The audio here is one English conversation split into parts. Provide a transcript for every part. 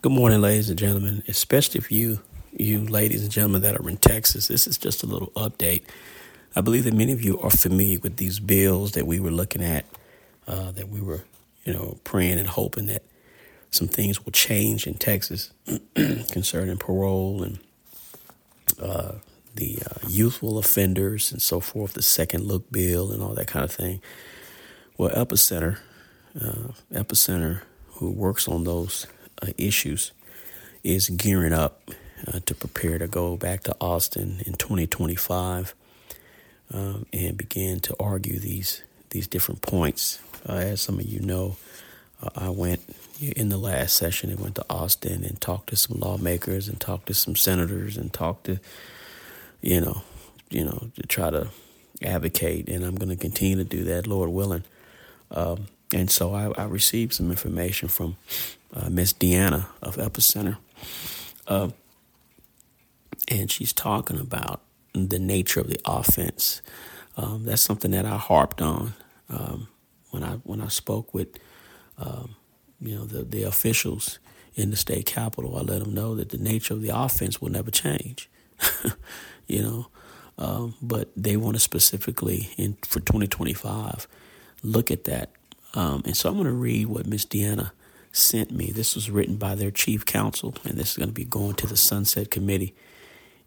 Good morning, ladies and gentlemen, especially if you, you ladies and gentlemen that are in Texas. This is just a little update. I believe that many of you are familiar with these bills that we were looking at, uh, that we were, you know, praying and hoping that some things will change in Texas concerning parole and uh, the uh, youthful offenders and so forth, the second look bill and all that kind of thing. Well, Epicenter, uh, Epicenter, who works on those uh, issues is gearing up uh, to prepare to go back to Austin in 2025 um, and begin to argue these these different points. Uh, as some of you know, uh, I went in the last session and went to Austin and talked to some lawmakers and talked to some senators and talked to you know you know to try to advocate and I'm going to continue to do that, Lord willing. Um, and so I, I, received some information from uh, Miss Deanna of Epicenter. Uh, and she's talking about the nature of the offense. Um, that's something that I harped on um, when I when I spoke with um, you know the, the officials in the state capitol. I let them know that the nature of the offense will never change. you know, um, but they want to specifically in for 2025 look at that. Um, and so I'm going to read what Miss Deanna sent me. This was written by their chief counsel, and this is going to be going to the Sunset Committee.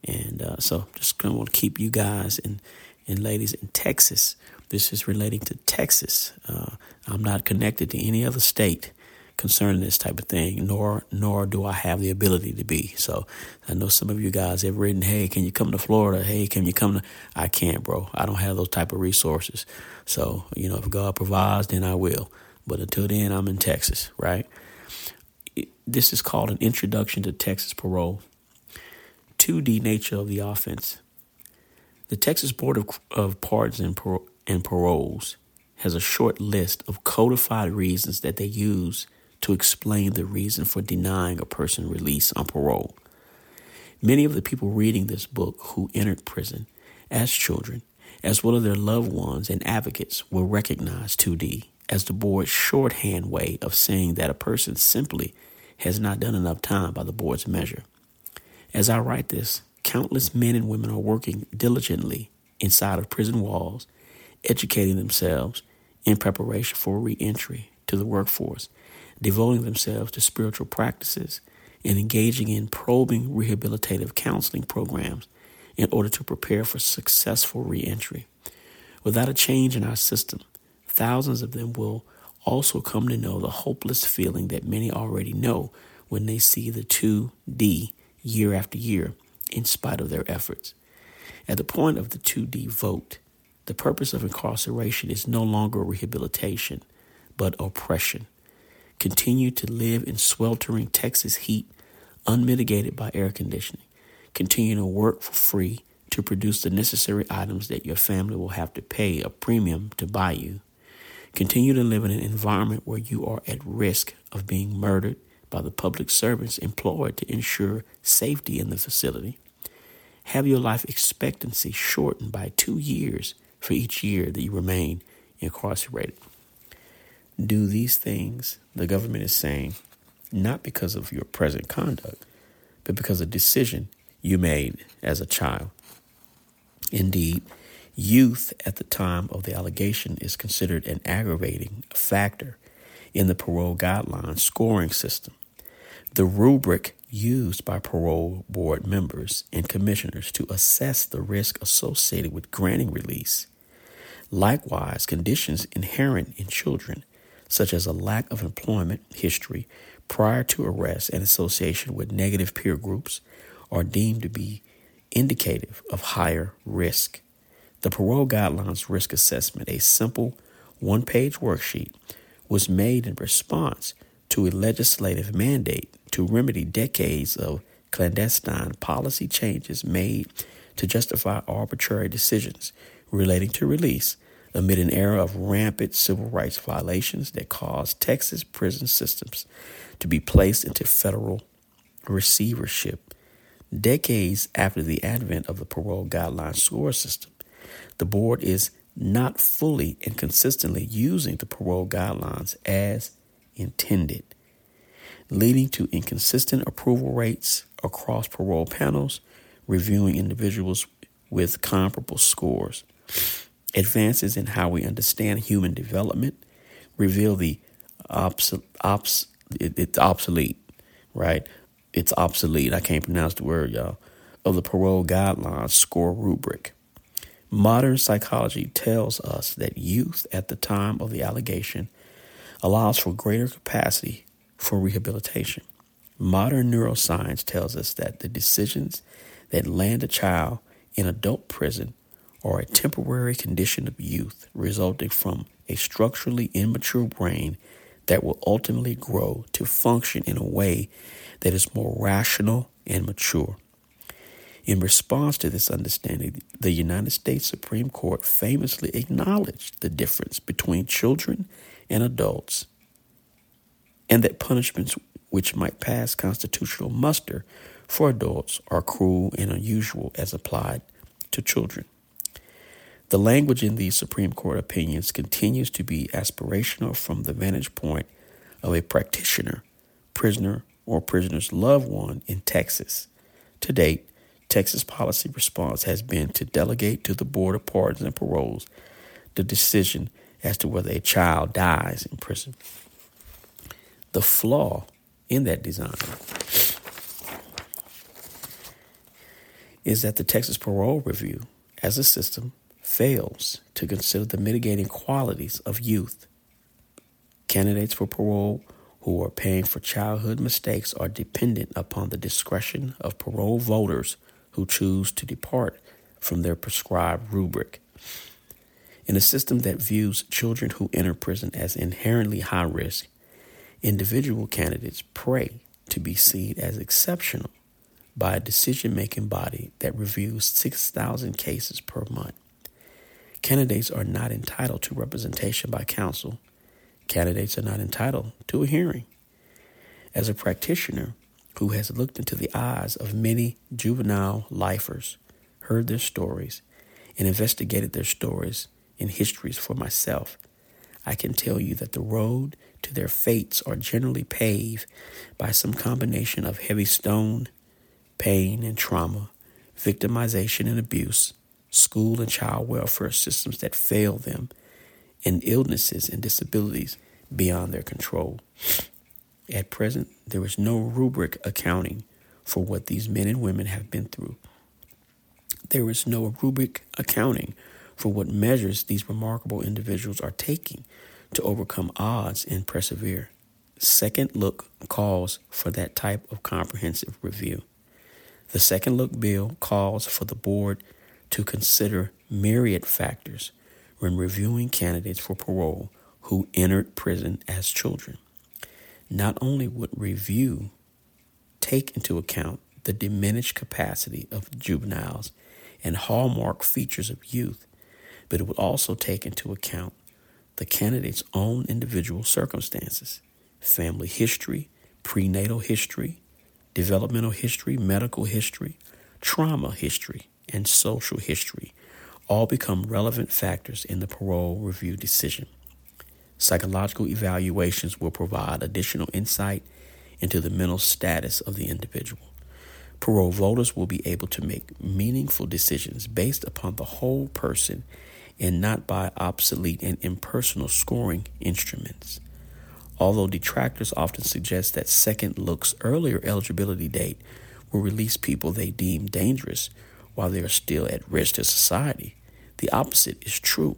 And uh, so, just going to keep you guys and and ladies in Texas. This is relating to Texas. Uh, I'm not connected to any other state concerning this type of thing, nor nor do I have the ability to be. So I know some of you guys have written, "Hey, can you come to Florida? Hey, can you come to?" I can't, bro. I don't have those type of resources. So you know, if God provides, then I will. But until then, I'm in Texas, right? This is called an introduction to Texas parole. 2D nature of the offense. The Texas Board of, of Pardons and, Par- and Paroles has a short list of codified reasons that they use to explain the reason for denying a person release on parole. Many of the people reading this book who entered prison as children, as well as their loved ones and advocates, will recognize 2D as the board's shorthand way of saying that a person simply has not done enough time by the board's measure. As I write this, countless men and women are working diligently inside of prison walls, educating themselves in preparation for reentry to the workforce, devoting themselves to spiritual practices, and engaging in probing rehabilitative counseling programs in order to prepare for successful reentry. Without a change in our system, Thousands of them will also come to know the hopeless feeling that many already know when they see the 2D year after year, in spite of their efforts. At the point of the 2D vote, the purpose of incarceration is no longer rehabilitation, but oppression. Continue to live in sweltering Texas heat, unmitigated by air conditioning. Continue to work for free to produce the necessary items that your family will have to pay a premium to buy you Continue to live in an environment where you are at risk of being murdered by the public servants employed to ensure safety in the facility. Have your life expectancy shortened by two years for each year that you remain incarcerated. Do these things, the government is saying, not because of your present conduct, but because of a decision you made as a child. Indeed, Youth at the time of the allegation is considered an aggravating factor in the parole guidelines scoring system. The rubric used by parole board members and commissioners to assess the risk associated with granting release. Likewise, conditions inherent in children, such as a lack of employment history prior to arrest and association with negative peer groups, are deemed to be indicative of higher risk. The Parole Guidelines Risk Assessment, a simple one page worksheet, was made in response to a legislative mandate to remedy decades of clandestine policy changes made to justify arbitrary decisions relating to release amid an era of rampant civil rights violations that caused Texas prison systems to be placed into federal receivership. Decades after the advent of the parole guideline score system, the board is not fully and consistently using the parole guidelines as intended. leading to inconsistent approval rates across parole panels, reviewing individuals with comparable scores. Advances in how we understand human development reveal the obs- obs- it, it's obsolete, right? It's obsolete. I can't pronounce the word, y'all. Of the parole guidelines score rubric. Modern psychology tells us that youth at the time of the allegation allows for greater capacity for rehabilitation. Modern neuroscience tells us that the decisions that land a child in adult prison are a temporary condition of youth resulting from a structurally immature brain that will ultimately grow to function in a way that is more rational and mature. In response to this understanding, the United States Supreme Court famously acknowledged the difference between children and adults, and that punishments which might pass constitutional muster for adults are cruel and unusual as applied to children. The language in these Supreme Court opinions continues to be aspirational from the vantage point of a practitioner, prisoner, or prisoner's loved one in Texas. To date, Texas policy response has been to delegate to the Board of Pardons and Paroles the decision as to whether a child dies in prison. The flaw in that design is that the Texas Parole Review, as a system, fails to consider the mitigating qualities of youth. Candidates for parole who are paying for childhood mistakes are dependent upon the discretion of parole voters who choose to depart from their prescribed rubric. In a system that views children who enter prison as inherently high risk, individual candidates pray to be seen as exceptional by a decision making body that reviews 6,000 cases per month. Candidates are not entitled to representation by counsel. Candidates are not entitled to a hearing. As a practitioner, who has looked into the eyes of many juvenile lifers, heard their stories, and investigated their stories and histories for myself, I can tell you that the road to their fates are generally paved by some combination of heavy stone, pain and trauma, victimization and abuse, school and child welfare systems that fail them, and illnesses and disabilities beyond their control. At present, there is no rubric accounting for what these men and women have been through. There is no rubric accounting for what measures these remarkable individuals are taking to overcome odds and persevere. Second Look calls for that type of comprehensive review. The Second Look bill calls for the board to consider myriad factors when reviewing candidates for parole who entered prison as children not only would review take into account the diminished capacity of juveniles and hallmark features of youth, but it would also take into account the candidate's own individual circumstances, family history, prenatal history, developmental history, medical history, trauma history, and social history all become relevant factors in the parole review decision. Psychological evaluations will provide additional insight into the mental status of the individual. Parole voters will be able to make meaningful decisions based upon the whole person and not by obsolete and impersonal scoring instruments. Although detractors often suggest that Second Look's earlier eligibility date will release people they deem dangerous while they are still at risk to society, the opposite is true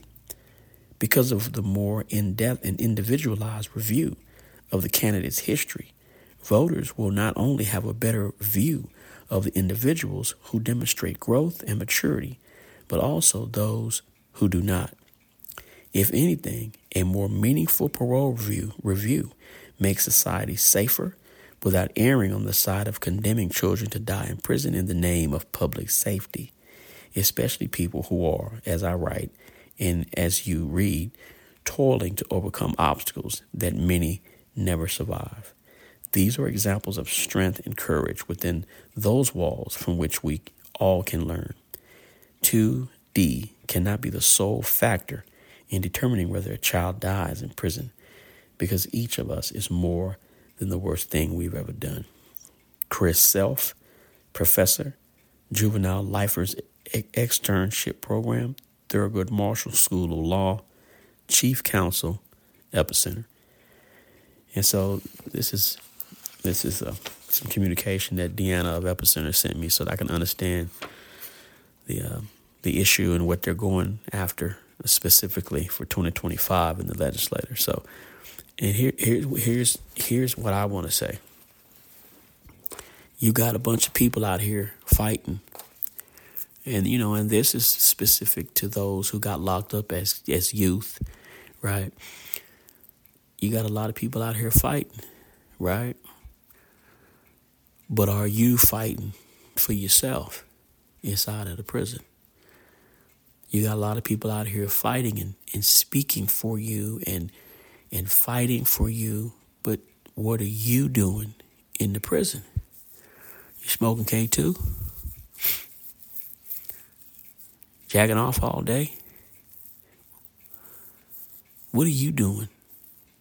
because of the more in depth and individualized review of the candidate's history. Voters will not only have a better view of the individuals who demonstrate growth and maturity, but also those who do not. If anything, a more meaningful parole review, review makes society safer without erring on the side of condemning children to die in prison in the name of public safety, especially people who are, as I write, and as you read, toiling to overcome obstacles that many never survive. These are examples of strength and courage within those walls from which we all can learn. 2D cannot be the sole factor in determining whether a child dies in prison because each of us is more than the worst thing we've ever done. Chris Self, professor, juvenile lifers externship program, Thurgood Marshall School of Law, chief counsel, Epicenter. And so this is this is uh, some communication that Deanna of Epicenter sent me so that I can understand the uh, the issue and what they're going after specifically for 2025 in the legislature. So, and here, here here's here's what I want to say. You got a bunch of people out here fighting, and you know, and this is specific to those who got locked up as as youth, right? You got a lot of people out here fighting, right? But are you fighting for yourself inside of the prison? You got a lot of people out here fighting and, and speaking for you and and fighting for you, but what are you doing in the prison? You smoking K2? Jacking off all day? What are you doing?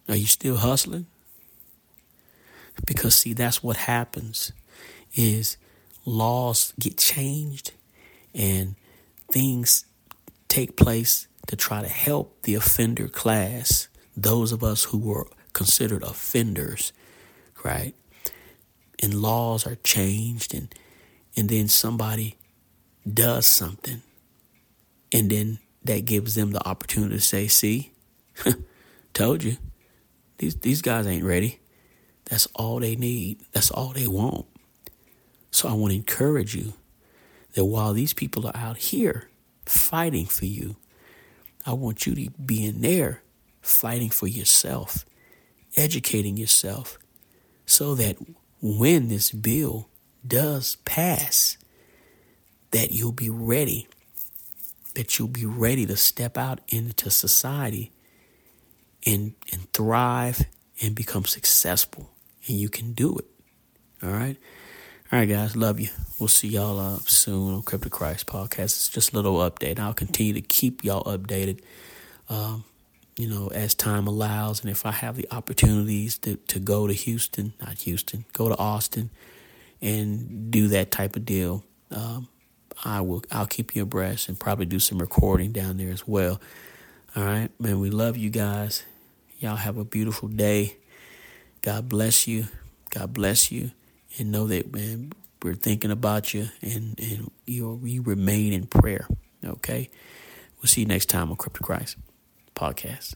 Are you still hustling? Because see, that's what happens is laws get changed and things take place to try to help the offender class, those of us who were considered offenders, right? And laws are changed and and then somebody does something and then that gives them the opportunity to say, see, told you, these these guys ain't ready. That's all they need. That's all they want. So I want to encourage you that while these people are out here fighting for you. I want you to be in there fighting for yourself, educating yourself, so that when this bill does pass, that you'll be ready, that you'll be ready to step out into society and, and thrive and become successful. And you can do it. All right. All right, guys. Love you. We'll see y'all uh, soon on Crip To Christ podcast. It's just a little update. I'll continue to keep y'all updated, um, you know, as time allows. And if I have the opportunities to, to go to Houston, not Houston, go to Austin and do that type of deal, um, I will. I'll keep you abreast and probably do some recording down there as well. All right, man. We love you guys. Y'all have a beautiful day. God bless you. God bless you and know that man, we're thinking about you and and you you remain in prayer. Okay, we'll see you next time on Crip To Christ podcast.